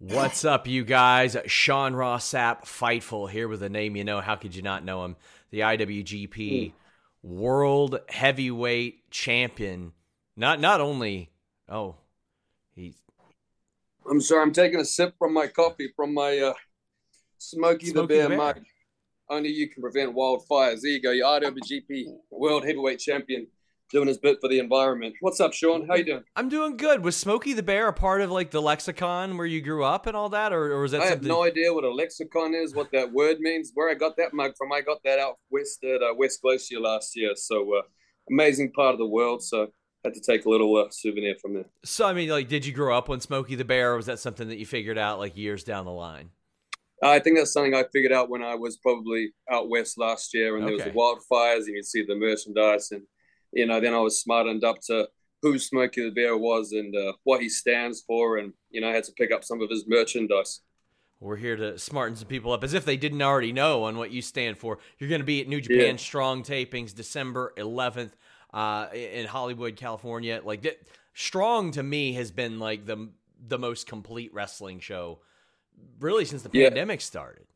What's up, you guys? Sean Ross Sapp, Fightful, here with a name you know. How could you not know him? The IWGP World Heavyweight Champion. Not not only oh, he's. I'm sorry. I'm taking a sip from my coffee from my uh, Smokey, the Bear, Bear mug. Only you can prevent wildfires. There you go. Your IWGP World Heavyweight Champion doing his bit for the environment. What's up, Sean? How you doing? I'm doing good. Was Smokey the Bear a part of like the lexicon where you grew up and all that, or, or was that? I something... have no idea what a lexicon is, what that word means, where I got that mug from. I got that out west at uh, West Glacier last year. So uh, amazing part of the world. So had to take a little uh, souvenir from there. So I mean, like, did you grow up when Smokey the Bear, or was that something that you figured out like years down the line? I think that's something I figured out when I was probably out west last year, and okay. there was the wildfires, and you see the merchandise and you know, then I was smartened up to who Smokey the Bear was and uh, what he stands for, and you know, I had to pick up some of his merchandise. We're here to smarten some people up as if they didn't already know on what you stand for. You're going to be at New Japan yeah. Strong tapings December 11th uh, in Hollywood, California. Like that, Strong to me has been like the the most complete wrestling show really since the pandemic started.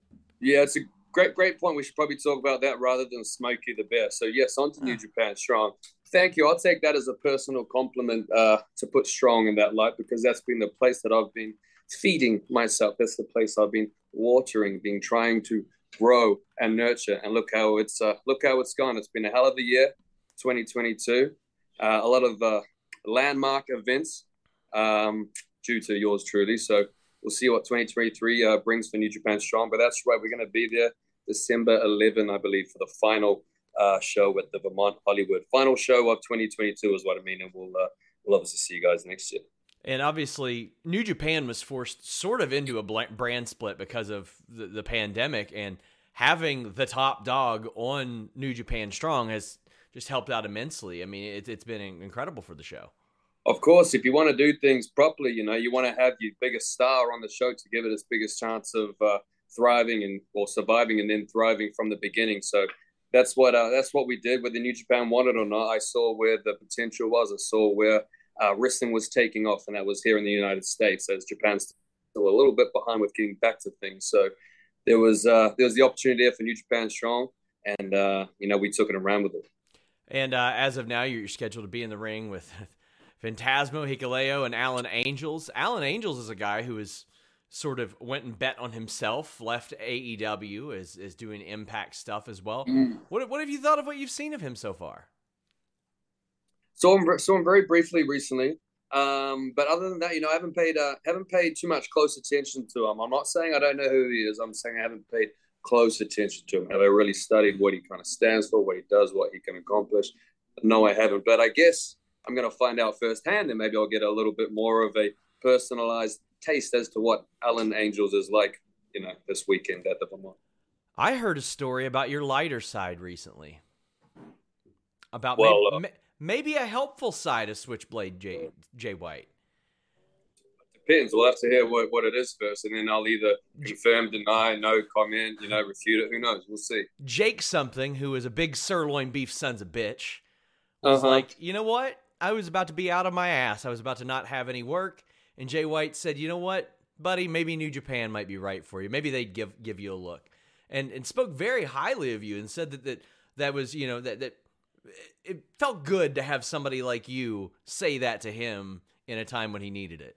Yeah, it's a great, great point. We should probably talk about that rather than Smokey the Bear. So yes, on to New Japan Strong. Thank you. I'll take that as a personal compliment uh, to put Strong in that light because that's been the place that I've been feeding myself. That's the place I've been watering, been trying to grow and nurture. And look how it's uh, look how it's gone. It's been a hell of a year, 2022. Uh, a lot of uh, landmark events um, due to yours truly. So we'll see what 2023 uh, brings for New Japan Strong. But that's right, we're going to be there December 11, I believe, for the final uh, show at the Vermont Hollywood. Final show of 2022 is what I mean, and we'll uh, we'll obviously see you guys next year. And obviously, New Japan was forced sort of into a brand split because of the, the pandemic, and having the top dog on New Japan Strong has just helped out immensely. I mean, it, it's been incredible for the show. Of course, if you want to do things properly, you know, you want to have your biggest star on the show to give it its biggest chance of uh, thriving and or surviving and then thriving from the beginning. So that's what uh, that's what we did. Whether New Japan wanted or not, I saw where the potential was. I saw where uh, wrestling was taking off, and that was here in the United States. As Japan's still a little bit behind with getting back to things, so there was uh, there was the opportunity there for New Japan Strong, and uh, you know we took it around with it. And uh, as of now, you're scheduled to be in the ring with Phantasmo, Hikuleo, and Alan Angels. Alan Angels is a guy who is sort of went and bet on himself, left AEW, is is doing Impact stuff as well. Mm. What what have you thought of what you've seen of him so far? Saw him saw him very briefly recently, um, but other than that, you know, I haven't paid uh, haven't paid too much close attention to him. I'm not saying I don't know who he is. I'm saying I haven't paid close attention to him. Have I really studied what he kind of stands for, what he does, what he can accomplish? No, I haven't. But I guess I'm going to find out firsthand, and maybe I'll get a little bit more of a personalized taste as to what Alan Angels is like, you know, this weekend at the Vermont. I heard a story about your lighter side recently. About well, maybe, uh, maybe, a helpful side of Switchblade Jay, Jay White. Depends. We'll have to hear what, what it is first, and then I'll either confirm, deny, no comment, you know, refute it. Who knows? We'll see. Jake something, who is a big sirloin beef son's a bitch, was uh-huh. like, you know what? I was about to be out of my ass. I was about to not have any work and Jay White said, "You know what, buddy? Maybe New Japan might be right for you. Maybe they'd give give you a look." And and spoke very highly of you and said that that that was you know that that it felt good to have somebody like you say that to him in a time when he needed it.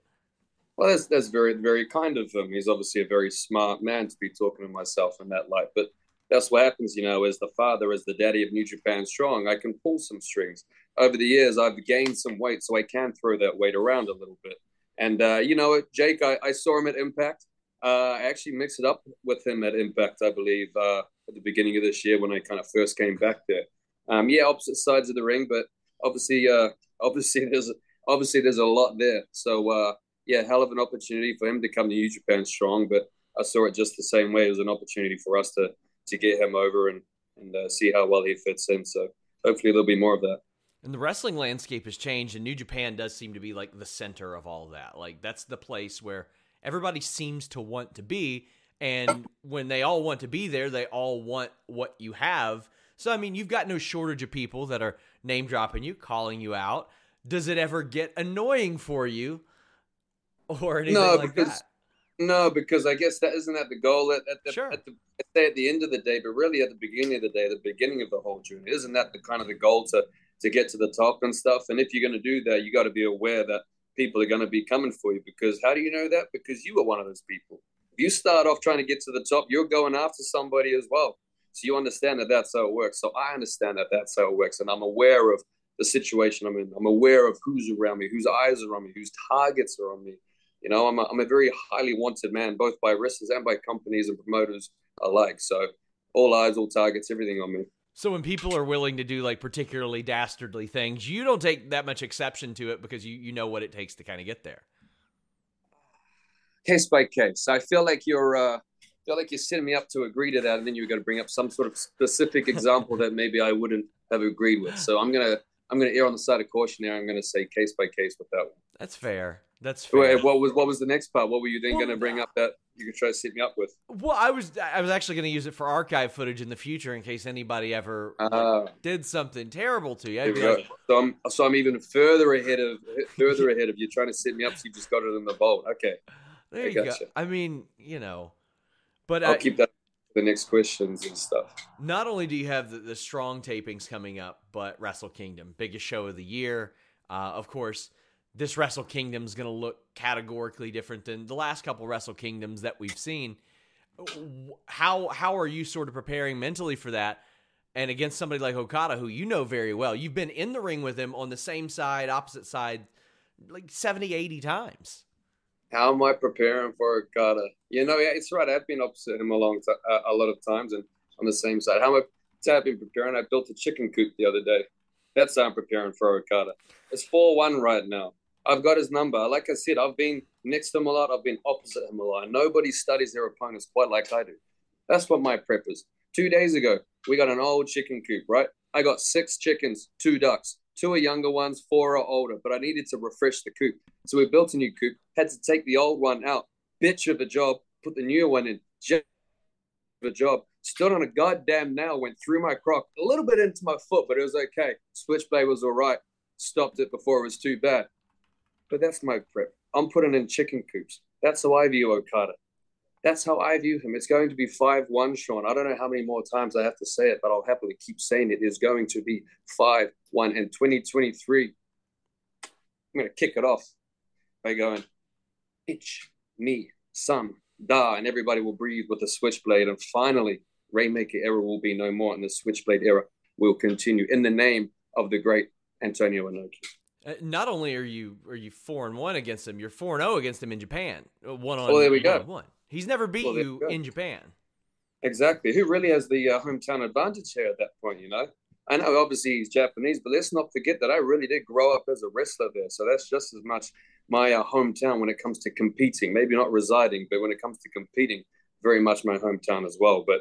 Well, that's that's very very kind of him. He's obviously a very smart man to be talking to myself in that light. But that's what happens, you know, as the father, as the daddy of New Japan Strong, I can pull some strings. Over the years, I've gained some weight, so I can throw that weight around a little bit. And uh, you know, Jake, I, I, saw him at Impact. Uh, I actually mixed it up with him at Impact, I believe, uh, at the beginning of this year when I kind of first came back there. Um, yeah, opposite sides of the ring, but obviously, uh, obviously there's obviously there's a lot there. So uh, yeah, hell of an opportunity for him to come to New Japan strong. But I saw it just the same way. It was an opportunity for us to to get him over and and uh, see how well he fits in. So hopefully there'll be more of that. And the wrestling landscape has changed, and New Japan does seem to be like the center of all that. Like that's the place where everybody seems to want to be, and when they all want to be there, they all want what you have. So I mean, you've got no shortage of people that are name dropping you, calling you out. Does it ever get annoying for you, or anything no, like because, that? No, because I guess that isn't that the goal at, at the, sure. at the at the end of the day, but really at the beginning of the day, the beginning of the whole journey, isn't that the kind of the goal to to get to the top and stuff? And if you're going to do that, you got to be aware that people are going to be coming for you. Because how do you know that? Because you were one of those people. If you start off trying to get to the top, you're going after somebody as well. So you understand that that's how it works. So I understand that that's how it works, and I'm aware of the situation I'm in. I'm aware of who's around me, whose eyes are on me, whose targets are on me. You know, I'm a, I'm a very highly wanted man, both by wrestlers and by companies and promoters alike. So all eyes, all targets, everything on me. So when people are willing to do like particularly dastardly things, you don't take that much exception to it because you you know what it takes to kind of get there. Case by case. I feel like you're uh feel like you're setting me up to agree to that, and then you're going to bring up some sort of specific example that maybe I wouldn't have agreed with. So I'm gonna I'm gonna err on the side of caution there. I'm gonna say case by case with that one. That's fair. That's fair. What was what was the next part? What were you then well, going to bring up that you could try to set me up with? Well, I was I was actually going to use it for archive footage in the future in case anybody ever uh, did something terrible to you. Like, so I'm so I'm even further ahead of further ahead of you trying to set me up. So you just got it in the bolt. Okay, there I you gotcha. go. I mean, you know, but I'll uh, keep that the next questions and stuff. Not only do you have the, the strong tapings coming up, but Wrestle Kingdom, biggest show of the year. Uh, of course, this Wrestle Kingdom is going to look categorically different than the last couple Wrestle Kingdoms that we've seen. How how are you sort of preparing mentally for that? And against somebody like Okada, who you know very well, you've been in the ring with him on the same side, opposite side, like 70, 80 times. How am I preparing for Okada? You know, yeah, it's right. I've been opposite him a long time, a lot of times, and on the same side. How am I? I've been preparing. I built a chicken coop the other day. That's how I'm preparing for Okada. It's four one right now. I've got his number. Like I said, I've been next to him a lot. I've been opposite him a lot. Nobody studies their opponents quite like I do. That's what my prep is. Two days ago, we got an old chicken coop, right? I got six chickens, two ducks. Two are younger ones, four are older, but I needed to refresh the coop. So we built a new coop, had to take the old one out, bitch of a job, put the new one in, just of a job. Stood on a goddamn nail, went through my crock, a little bit into my foot, but it was okay. Switchblade was all right. Stopped it before it was too bad but that's my prep. I'm putting in chicken coops. That's how I view Okada. That's how I view him. It's going to be 5 1, Sean. I don't know how many more times I have to say it, but I'll happily keep saying it. It is going to be 5 1. And 2023, I'm going to kick it off by going, itch, me, some, da, and everybody will breathe with the switchblade. And finally, Rainmaker era will be no more, and the switchblade era will continue in the name of the great Antonio Inoki. Uh, not only are you are you four and one against him, you're four and zero against him in Japan. Uh, one on. Well, there we go. One. He's never beat well, you in Japan. Exactly. Who really has the uh, hometown advantage here at that point? You know. I know obviously he's Japanese, but let's not forget that I really did grow up as a wrestler there. So that's just as much my uh, hometown when it comes to competing. Maybe not residing, but when it comes to competing, very much my hometown as well. But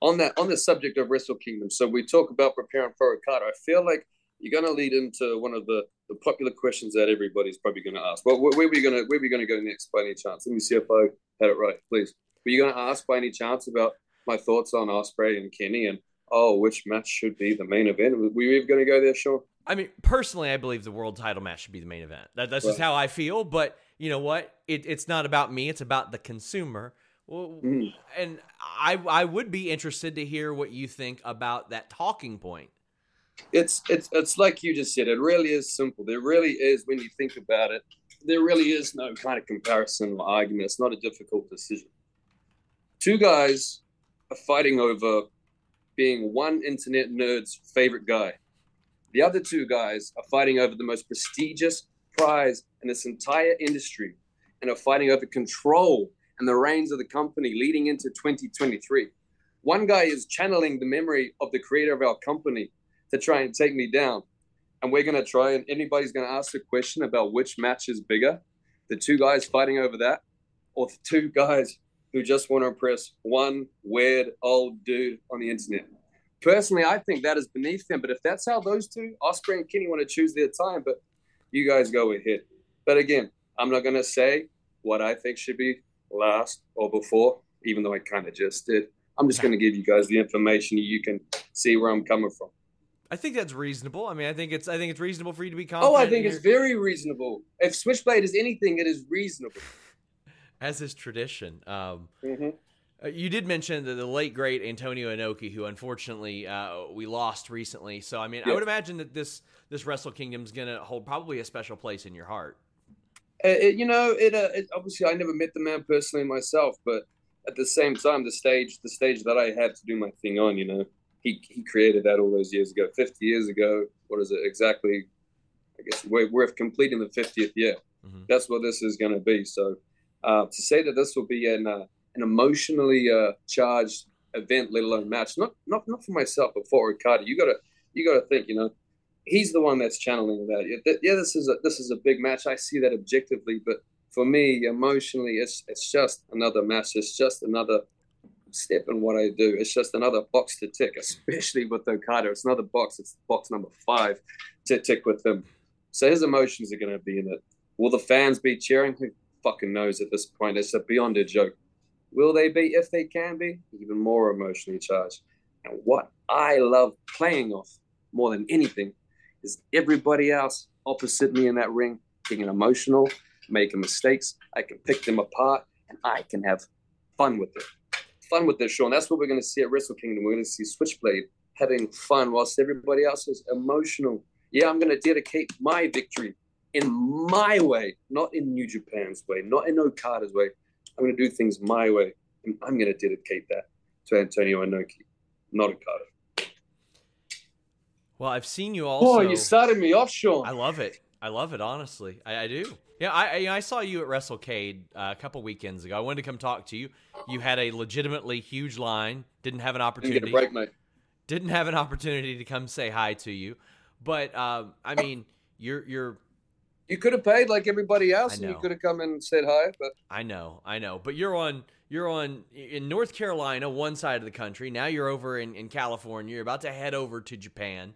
on that on the subject of Wrestle Kingdom, so we talk about preparing for Okada. I feel like you're going to lead into one of the, the popular questions that everybody's probably going to ask. Well, where, where are we going to where are we going to go next by any chance? Let me see if I had it right, please. Were you going to ask by any chance about my thoughts on Ospreay and Kenny and oh, which match should be the main event? Were you even going to go there, Sean? I mean, personally, I believe the world title match should be the main event. That, that's right. just how I feel. But you know what? It, it's not about me. It's about the consumer. Well, mm. And I I would be interested to hear what you think about that talking point it's it's it's like you just said. It really is simple. There really is when you think about it. There really is no kind of comparison or argument. It's not a difficult decision. Two guys are fighting over being one internet nerd's favorite guy. The other two guys are fighting over the most prestigious prize in this entire industry and are fighting over control and the reins of the company leading into 2023. One guy is channeling the memory of the creator of our company to try and take me down. And we're going to try, and anybody's going to ask a question about which match is bigger. the two guys fighting over that, or the two guys who just want to impress one weird old dude on the internet. Personally, I think that is beneath them. But if that's how those two, Ospreay and Kenny, want to choose their time, but you guys go ahead. But again, I'm not going to say what I think should be last or before, even though I kind of just did. I'm just going to give you guys the information you can see where I'm coming from. I think that's reasonable. I mean, I think it's I think it's reasonable for you to be confident. Oh, I think it's very reasonable. If Switchblade is anything, it is reasonable. As is tradition. Um, mm-hmm. uh, you did mention the, the, late great Antonio Inoki, who unfortunately uh, we lost recently. So I mean, yeah. I would imagine that this this Wrestle Kingdom is going to hold probably a special place in your heart. Uh, it, you know, it, uh, it, obviously I never met the man personally myself, but at the same time, the stage the stage that I had to do my thing on, you know he, he created that all those years ago, 50 years ago. What is it exactly? I guess we're, we're completing the 50th year. Mm-hmm. That's what this is going to be. So uh, to say that this will be an, uh, an emotionally uh, charged event, let alone match, not, not, not for myself, but for Ricardo, you gotta, you gotta think, you know, he's the one that's channeling that. Yeah, this is a, this is a big match. I see that objectively, but for me, emotionally, it's, it's just another match. It's just another step in what I do. It's just another box to tick, especially with Okada. It's another box. It's box number five to tick with him. So his emotions are going to be in it. Will the fans be cheering? Who fucking knows at this point? It's a beyond a joke. Will they be, if they can be, even more emotionally charged? And what I love playing off more than anything is everybody else opposite me in that ring getting emotional, making mistakes. I can pick them apart and I can have fun with it fun with this show, and that's what we're going to see at Wrestle Kingdom. We're going to see Switchblade having fun, whilst everybody else is emotional. Yeah, I'm going to dedicate my victory in my way, not in New Japan's way, not in Okada's way. I'm going to do things my way, and I'm going to dedicate that to Antonio Inoki, not Okada. Well, I've seen you also. Oh, you started me off, Sean. I love it. I love it. Honestly, I, I do. Yeah, I I saw you at WrestleCade uh, a couple weekends ago. I wanted to come talk to you. You had a legitimately huge line. Didn't have an opportunity. Didn't, break, mate. didn't have an opportunity to come say hi to you, but um, I mean, you're you're. You could have paid like everybody else, and you could have come and said hi. But I know, I know. But you're on you're on in North Carolina, one side of the country. Now you're over in, in California. You're about to head over to Japan.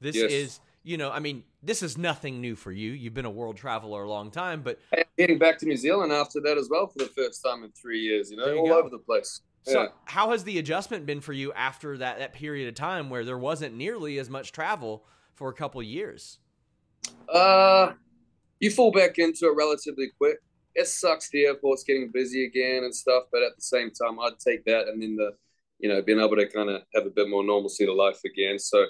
This yes. is you know, I mean, this is nothing new for you. You've been a world traveler a long time, but and getting back to New Zealand after that as well for the first time in three years. You know, all go. over the place. So, yeah. how has the adjustment been for you after that that period of time where there wasn't nearly as much travel for a couple years? Uh, you fall back into it relatively quick. It sucks the airport's getting busy again and stuff, but at the same time, I'd take that and then the, you know, being able to kind of have a bit more normalcy to life again. So,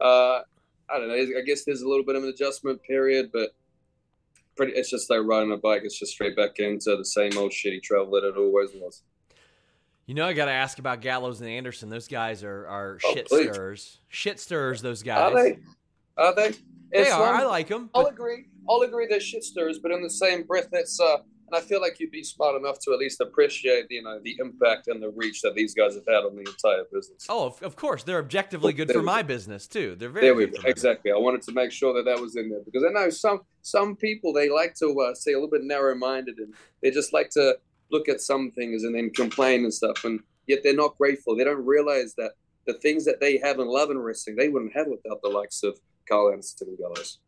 uh, I don't know. I guess there's a little bit of an adjustment period, but pretty. It's just like riding a bike. It's just straight back into the same old shitty travel that it always was. You know, I got to ask about Gallows and Anderson. Those guys are are oh, shit please. stirrers. Shit stirrers. Those guys. Are they? Are they? They are. I like them. I'll agree. I'll agree they're shit stirrers, but in the same breath, that's uh, and I feel like you'd be smart enough to at least appreciate, you know, the impact and the reach that these guys have had on the entire business. Oh, of course, they're objectively good for my business too. They're very there we go. exactly. I wanted to make sure that that was in there because I know some some people they like to uh, say a little bit narrow-minded and they just like to look at some things and then complain and stuff, and yet they're not grateful. They don't realize that the things that they have in love and wrestling they wouldn't have without the likes of Karl Anderson and Gallows.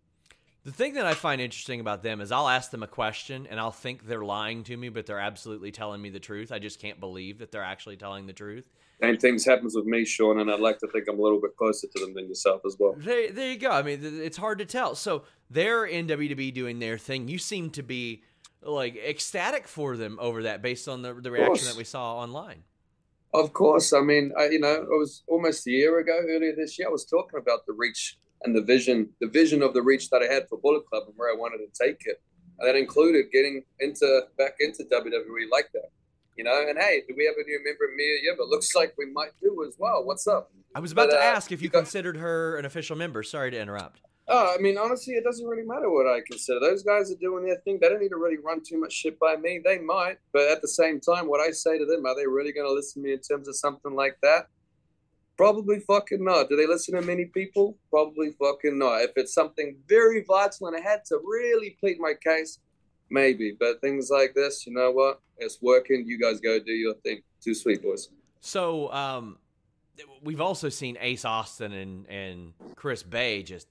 The thing that I find interesting about them is I'll ask them a question and I'll think they're lying to me, but they're absolutely telling me the truth. I just can't believe that they're actually telling the truth. Same things happens with me, Sean, and I'd like to think I'm a little bit closer to them than yourself as well. There, there you go. I mean, it's hard to tell. So they're in WWE doing their thing. You seem to be like ecstatic for them over that, based on the the reaction that we saw online. Of course. I mean, I, you know, it was almost a year ago, earlier this year. I was talking about the reach and the vision, the vision of the reach that I had for Bullet Club and where I wanted to take it. And that included getting into back into WWE like that. You know, and hey, do we have a new member, Mia Yim? It looks like we might do as well. What's up? I was about but, to uh, ask if you considered her an official member. Sorry to interrupt. Oh, I mean, honestly, it doesn't really matter what I consider. Those guys are doing their thing. They don't need to really run too much shit by me. They might, but at the same time, what I say to them, are they really going to listen to me in terms of something like that? Probably fucking not. Do they listen to many people? Probably fucking not. If it's something very vital and I had to really plead my case, maybe. But things like this, you know what? It's working. You guys go do your thing. Too sweet, boys. So, um, we've also seen Ace Austin and and Chris Bey just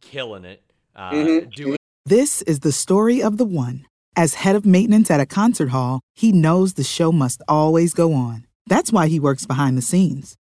killing it. Uh, mm-hmm. doing- this is the story of the one. As head of maintenance at a concert hall, he knows the show must always go on. That's why he works behind the scenes,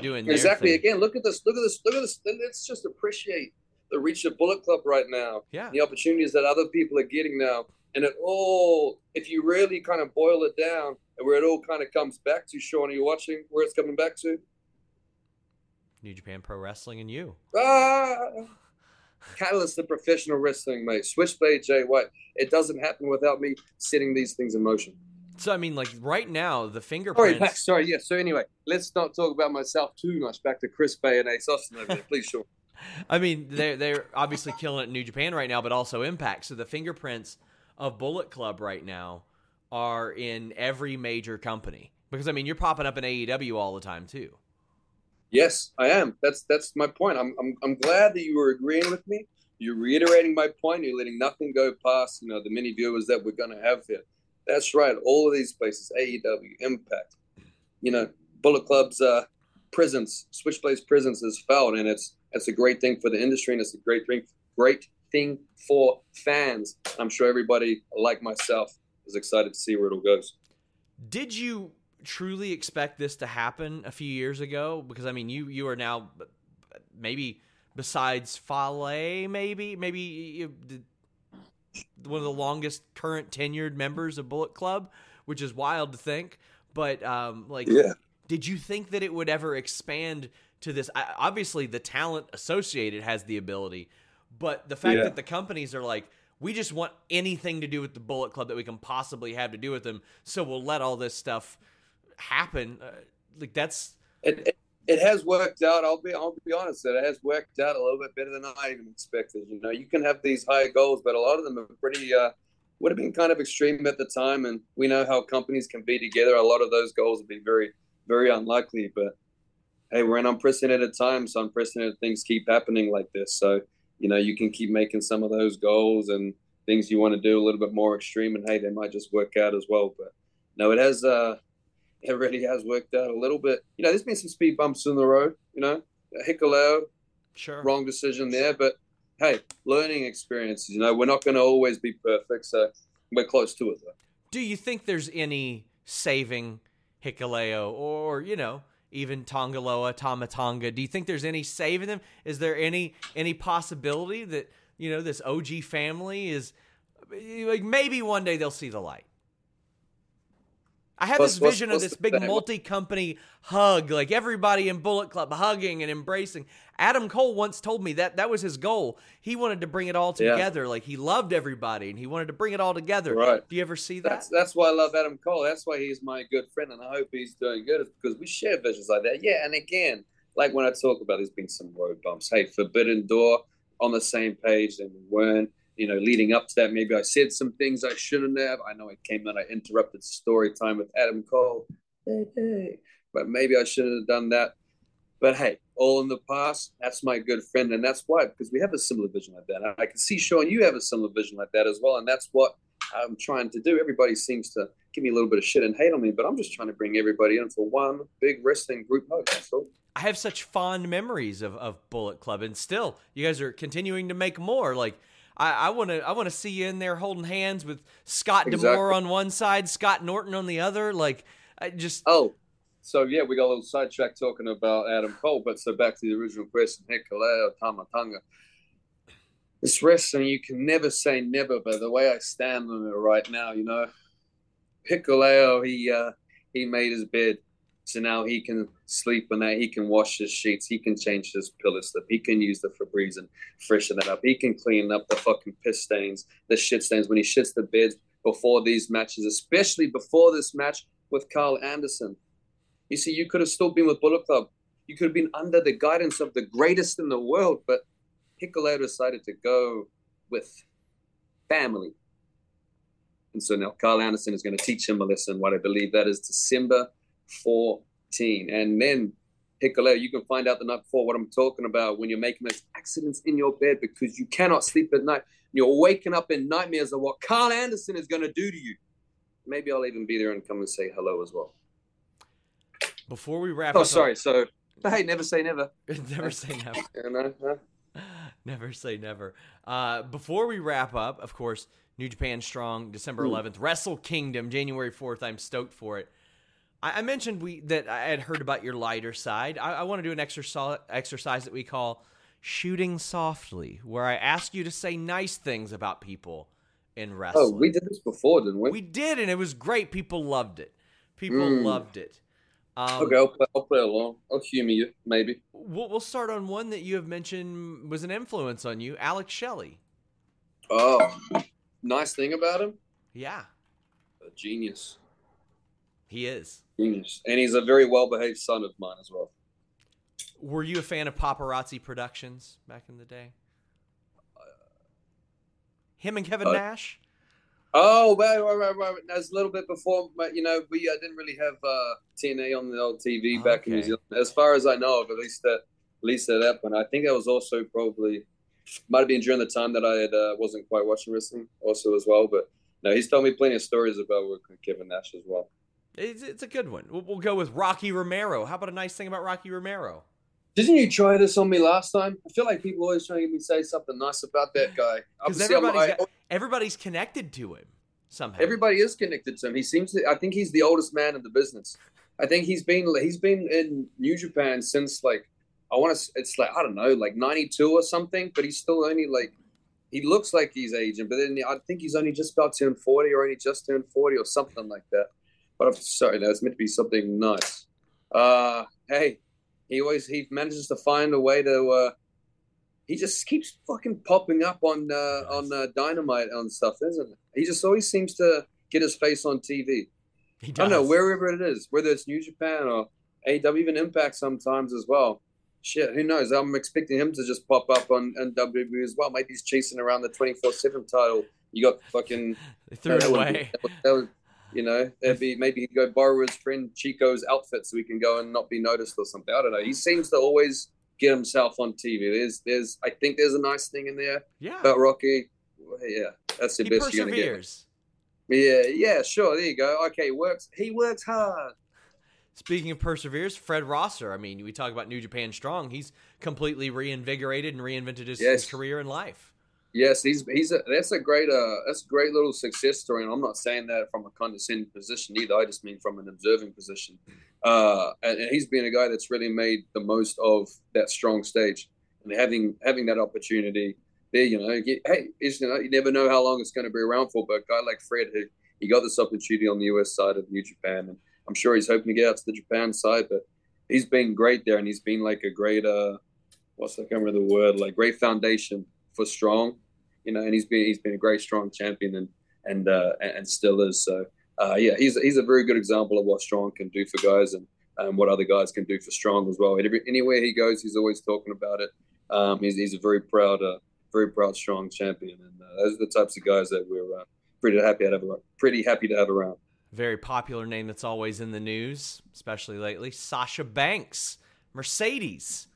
doing exactly. Again, look at this. Look at this. Look at this. Let's just appreciate the reach of Bullet Club right now. Yeah. The opportunities that other people are getting now, and it all, if you really kind of boil it down, and where it all kind of comes back to, Sean, are you watching where it's coming back to? New Japan Pro Wrestling and you. Ah. Catalyst of professional wrestling, mate. Switchblade Jay White. It doesn't happen without me setting these things in motion. So I mean, like right now, the fingerprints. Sorry, sorry. Yeah. So anyway, let's not talk about myself too much. Back to Chris Bey and Ace Austin over there, please, Sean. I mean, they're they're obviously killing it in New Japan right now, but also Impact. So the fingerprints of Bullet Club right now are in every major company because I mean, you're popping up in AEW all the time too. Yes, I am. That's that's my point. I'm I'm I'm glad that you were agreeing with me. You're reiterating my point. You're letting nothing go past, you know, the many viewers that we're going to have here. That's right. All of these places, AEW, Impact, you know, Bullet Club's uh, presence, Switchblade's prisons is felt, and it's it's a great thing for the industry, and it's a great thing, great thing for fans. I'm sure everybody, like myself, is excited to see where it all goes. Did you truly expect this to happen a few years ago? Because I mean, you you are now maybe besides Fale, maybe maybe one of the longest current tenured members of Bullet Club, which is wild to think. But um, like, yeah. did you think that it would ever expand to this? I, obviously, the talent associated has the ability, but the fact yeah. that the companies are like, we just want anything to do with the Bullet Club that we can possibly have to do with them, so we'll let all this stuff happen. Uh, like that's. It, it, has worked out. I'll be I'll be honest. It has worked out a little bit better than I even expected. You know, you can have these high goals, but a lot of them are pretty uh, would have been kind of extreme at the time. And we know how companies can be together. A lot of those goals would be very very unlikely. But hey, we're in unprecedented times. So unprecedented things keep happening like this. So you know, you can keep making some of those goals and things you want to do a little bit more extreme. And hey, they might just work out as well. But no, it has. Uh, it really has worked out a little bit. You know, there's been some speed bumps in the road. You know, Hikuleo, sure, wrong decision there, but hey, learning experiences. You know, we're not going to always be perfect, so we're close to it. Though. Do you think there's any saving Hikuleo or you know? even Tanga Loa, Tama Do you think there's any saving them? Is there any any possibility that you know this OG family is like maybe one day they'll see the light? I have this vision of this big multi-company hug, like everybody in Bullet Club hugging and embracing. Adam Cole once told me that that was his goal. He wanted to bring it all together. Yeah. Like he loved everybody and he wanted to bring it all together. Right. Do you ever see that? That's, that's why I love Adam Cole. That's why he's my good friend, and I hope he's doing good. Because we share visions like that. Yeah, and again, like when I talk about, there's been some road bumps. Hey, Forbidden Door on the same page, and we weren't you know, leading up to that, maybe I said some things I shouldn't have. I know it came out, I interrupted story time with Adam Cole. But maybe I shouldn't have done that. But hey, all in the past, that's my good friend. And that's why, because we have a similar vision like that. I can see, Sean, you have a similar vision like that as well. And that's what I'm trying to do. Everybody seems to give me a little bit of shit and hate on me, but I'm just trying to bring everybody in for one big wrestling group hug. That's all. I have such fond memories of, of Bullet Club, and still, you guys are continuing to make more. Like, I want to I want to see you in there holding hands with Scott exactly. D'Amore on one side, Scott Norton on the other. Like, I just oh, so yeah, we got a little sidetrack talking about Adam Cole, but so back to the original question, Hikuleo Tama Tonga. This wrestling, you can never say never, but the way I stand on it right now, you know, Hikuleo, he uh, he made his bed, so now he can sleep in that. He can wash his sheets. He can change his pillow slip. He can use the Febreze and freshen that up. He can clean up the fucking piss stains, the shit stains when he shits the beds before these matches, especially before this match with Karl Anderson. You see, you could have still been with Bullet Club. You could have been under the guidance of the greatest in the world, but Hikuleo decided to go with family. And so now Karl Anderson is going to teach him a lesson. What I believe that is December 14. And then Piccolo, you can find out the night before what I'm talking about when you're making those accidents in your bed because you cannot sleep at night. You're waking up in nightmares of what Karl Anderson is going to do to you. Maybe I'll even be there and come and say hello as well. Before we wrap up oh, up, sorry. So, hey, never say never. never say never. You know, huh? never say never. Uh, before we wrap up, of course, New Japan Strong, December 11th, Wrestle Kingdom, January 4th. I'm stoked for it. I, I mentioned we that I had heard about your lighter side. I, I want to do an exercise exercise that we call shooting softly, where I ask you to say nice things about people in wrestling. Oh, we did this before, didn't we? We did, and it was great. People loved it. People mm. loved it. Um, okay, I'll play, I'll play along. I'll humor you, maybe. We'll, we'll start on one that you have mentioned was an influence on you, Alex Shelley. Oh, nice thing about him? Yeah. A genius. He is. And he's a very well behaved son of mine as well. Were you a fan of Paparazzi Productions back in the day? Him and Kevin uh, Nash? Oh, right, right, right, right. That's a little bit before, but you know, we uh, didn't really have uh, TNA on the old TV back okay. in New Zealand, as far as I know of. At least at, at least at that point, I think that was also probably might have been during the time that I had uh, wasn't quite watching wrestling, also as well. But no, he's told me plenty of stories about working with Kevin Nash as well. It's, it's a good one. We'll, we'll go with Rocky Romero. How about a nice thing about Rocky Romero? Didn't you try this on me last time? I feel like people always trying to get me say something nice about that guy. Because everybody's, got, everybody's connected to him somehow. Everybody is connected to him. He seems to. I think he's the oldest man in the business. I think he's been he's been in New Japan since like I want to. It's like I don't know, like ninety two or something. But he's still only like he looks like he's aging, but then I think he's only just about turned forty or only just turned forty or something like that. But I'm sorry, that's meant to be something nice. Uh, hey, he always he manages to find a way to. Uh, he just keeps fucking popping up on uh, on uh, dynamite on stuff, isn't it? He just always seems to get his face on TV. He does. I don't know wherever it is, whether it's New Japan or AW, even Impact sometimes as well. Shit, who knows? I'm expecting him to just pop up on, on WWE as well. Maybe he's chasing around the 24 7 title. You got fucking. they threw it away. That that would, you know, that'd be maybe he'd go borrow his friend Chico's outfit so he can go and not be noticed or something. I don't know. He seems to always get himself on TV. There's, there's, I think there's a nice thing in there. Yeah. About Rocky. Yeah, that's the he best you're gonna get. Yeah, yeah, sure. There you go. Okay, works. He works hard. Speaking of perseveres, Fred Rosser. I mean, we talk about New Japan Strong. He's completely reinvigorated and reinvented his, yes. his career and life. Yes, he's he's a, that's a great uh that's a great little success story, and I'm not saying that from a condescending position either. I just mean from an observing position. Uh, and, and he's been a guy that's really made the most of that strong stage, and having having that opportunity there, you know, you, hey, you know, you never know how long it's going to be around for. But a guy like Fred, who he got this opportunity on the US side of New Japan, and I'm sure he's hoping to get out to the Japan side, but he's been great there, and he's been like a great uh, what's I can't remember the word, like great foundation for strong you know, and he's been he's been a great strong champion and and uh, and still is. So uh, yeah, he's he's a very good example of what strong can do for guys and um, what other guys can do for strong as well. Anywhere he goes, he's always talking about it. Um, he's, he's a very proud, uh, very proud strong champion, and uh, those are the types of guys that we're uh, pretty happy to have around. Pretty happy to have around. Very popular name that's always in the news, especially lately. Sasha Banks, Mercedes.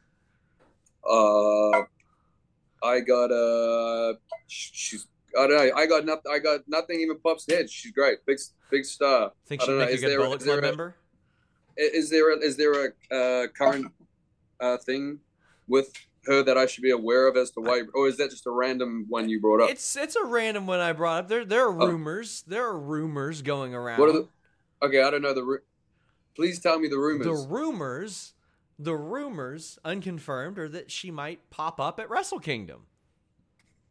Uh, I got uh she's I don't know. I got nothing. I got nothing. Even pops head. She's great. Big, big star. Think she'd make a good Bullet Club member? Is there a, is there a uh, current uh, thing with her that I should be aware of as to why, or is that just a random one you brought up? It's it's a random one I brought up. There there are oh. rumors. Oh. There are rumors going around. What are the? Okay, I don't know the Please tell me the rumors. The rumors, the rumors, unconfirmed, are that she might pop up at Wrestle Kingdom.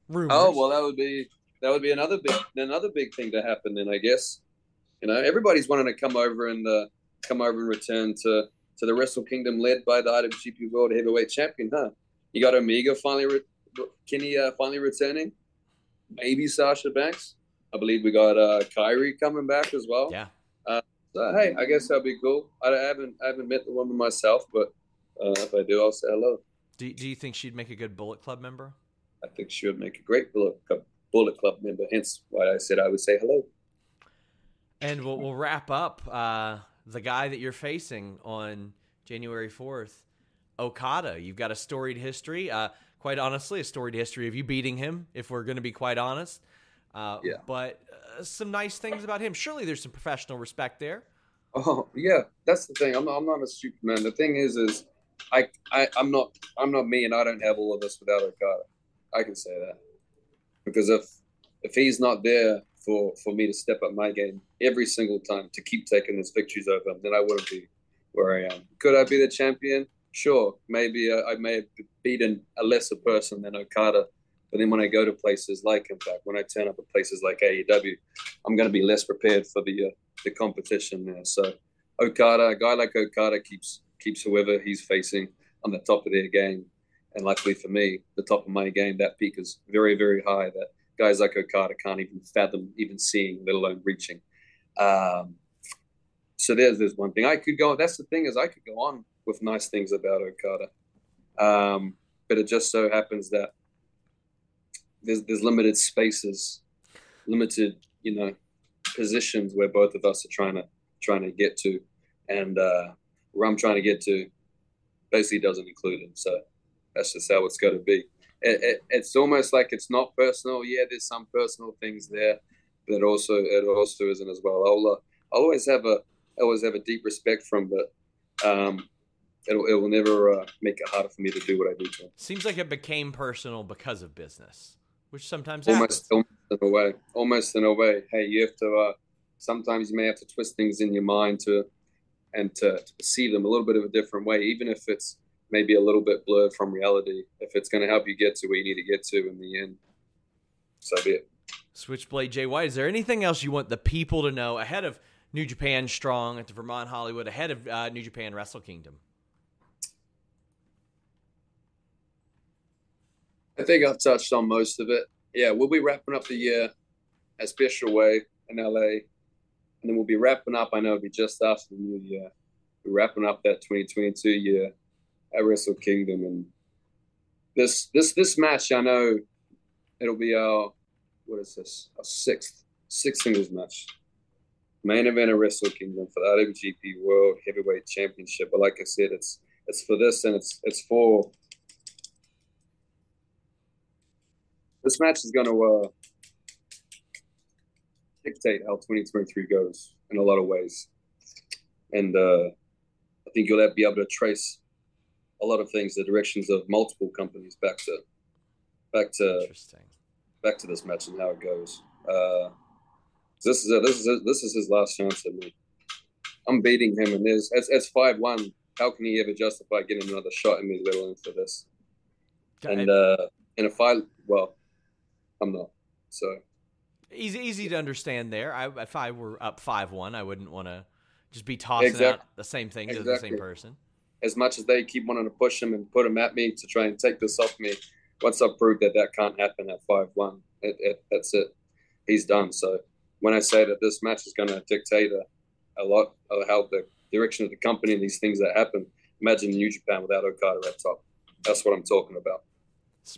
Rumors. Oh well, that would be that would be another big another big thing to happen. Then I guess you know everybody's wanting to come over and uh, come over and return to to the Wrestle Kingdom led by the IWGP World Heavyweight Champion, huh? You got Omega finally, re- Kenny uh, finally returning. Maybe Sasha Banks. I believe we got uh, Kairi coming back as well. Yeah. Uh, so hey, I guess that'd be cool. I haven't I haven't met the woman myself, but uh, if I do, I'll say hello. Do Do you think she'd make a good Bullet Club member? I think she would make a great Bullet Club, Bullet Club member. Hence why I said I would say hello. And we'll, we'll wrap up uh, the guy that you're facing on January 4th, Okada. You've got a storied history. Uh, quite honestly, a storied history of you beating him, if we're going to be quite honest. Uh, yeah. But uh, some nice things about him. Surely there's some professional respect there. Oh yeah, that's the thing. I'm not, I'm not a Superman. The thing is, is I, I I'm not I'm not me, and I don't have all of this without Okada. I can say that because if if he's not there for for me to step up my game every single time to keep taking these victories over him, then I wouldn't be where I am. Could I be the champion? Sure, maybe uh, I may have beaten a lesser person than Okada, but then when I go to places like Impact, when I turn up at places like AEW, I'm going to be less prepared for the uh, the competition there. So Okada, a guy like Okada keeps keeps whoever he's facing on the top of their game, and luckily for me, the top of my game, that peak is very very high. That guys like Okada can't even fathom even seeing, let alone reaching. Um, so there's there's one thing I could go. That's the thing is I could go on with nice things about Okada, um, but it just so happens that there's there's limited spaces, limited you know positions where both of us are trying to trying to get to, and uh, where I'm trying to get to basically doesn't include him. So that's just how it's got to be. It, it, it's almost like it's not personal. Yeah, there's some personal things there, but also it also isn't as well. I'll uh, I'll always have a I always have a deep respect from, but um, it'll, it will never uh, make it harder for me to do what I do him. Seems like it became personal because of business, which sometimes almost, almost in a way. Almost in a way. Hey, you have to. Uh, sometimes you may have to twist things in your mind to and to, to perceive them a little bit of a different way, even if it's maybe a little bit blurred from reality. If it's going to help you get to where you need to get to in the end, so be it. Switchblade White. Is there anything else you want the people to know ahead of New Japan Strong at the Vermont Hollywood ahead of uh, New Japan Wrestle Kingdom? I think I've touched on most of it. Yeah, we'll be wrapping up the year a special way in LA, and then we'll be wrapping up. I know it'll be just after the new year. We're wrapping up that 2022 year at Wrestle Kingdom, and this this this match, I know it'll be our what is this? Our sixth sixth singles match main event of Wrestle Kingdom for the IWGP World Heavyweight Championship. But like I said, it's it's for this and it's it's for this match is going to uh, dictate how 2023 goes in a lot of ways, and uh, I think you'll be able to trace a lot of things, the directions of multiple companies back to back to back to this match and how it goes. Uh, this is a, this is a, this is his last chance at me. I'm beating him, and there's it's, it's five one. How can he ever justify getting another shot at me, let alone for this? and uh, and if I well, I'm not. So easy easy to understand there. I, if I were up five one, I wouldn't want to just be tossing exactly. out the same thing exactly. to the same person. As much as they keep wanting to push him and put him at me to try and take this off me, once I prove that that can't happen at five one, it, it, that's it. He's done. So when I say that this match is going to dictate a, a lot of how the direction of the company and these things that happen, imagine New Japan without Okada at top. That's what I'm talking about.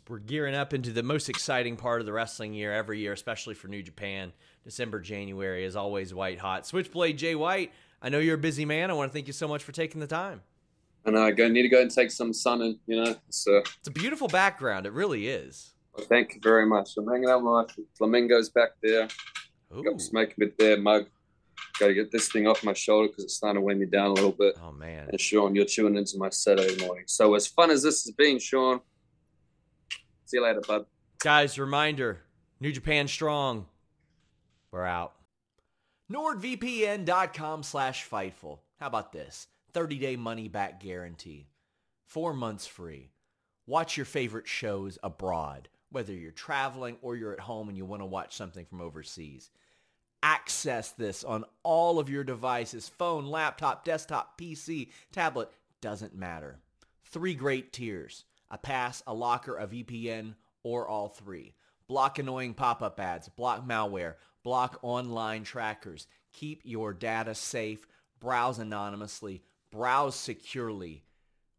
We're gearing up into the most exciting part of the wrestling year every year, especially for New Japan. December, January is always white hot. Switchblade Jay White, I know you're a busy man. I want to thank you so much for taking the time. And I go need to go and take some sun, and you know, it's, uh, it's a beautiful background. It really is. Well, thank you very much. I'm hanging out with my flamingos back there. Ooh. Got smoke a bit there, mug. Got to get this thing off my shoulder because it's starting to weigh me down a little bit. Oh man! And Sean, you're tuning into my Saturday morning. So as fun as this has been, Sean. See you later, bud. Guys, reminder: New Japan Strong. We're out. NordVPN.com/slash Fightful How about this? 30-day money-back guarantee. Four months free. Watch your favorite shows abroad, whether you're traveling or you're at home and you want to watch something from overseas. Access this on all of your devices, phone, laptop, desktop, PC, tablet, doesn't matter. Three great tiers. A pass, a locker, a VPN, or all three. Block annoying pop-up ads, block malware, block online trackers. Keep your data safe. Browse anonymously. Browse securely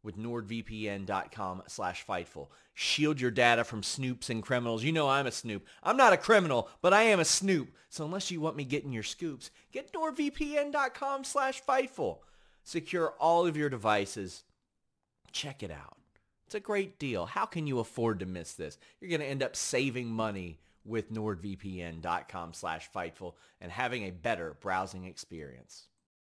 with nordvpn.com slash fightful. Shield your data from snoops and criminals. You know I'm a snoop. I'm not a criminal, but I am a snoop. So unless you want me getting your scoops, get nordvpn.com slash fightful. Secure all of your devices. Check it out. It's a great deal. How can you afford to miss this? You're going to end up saving money with nordvpn.com slash fightful and having a better browsing experience.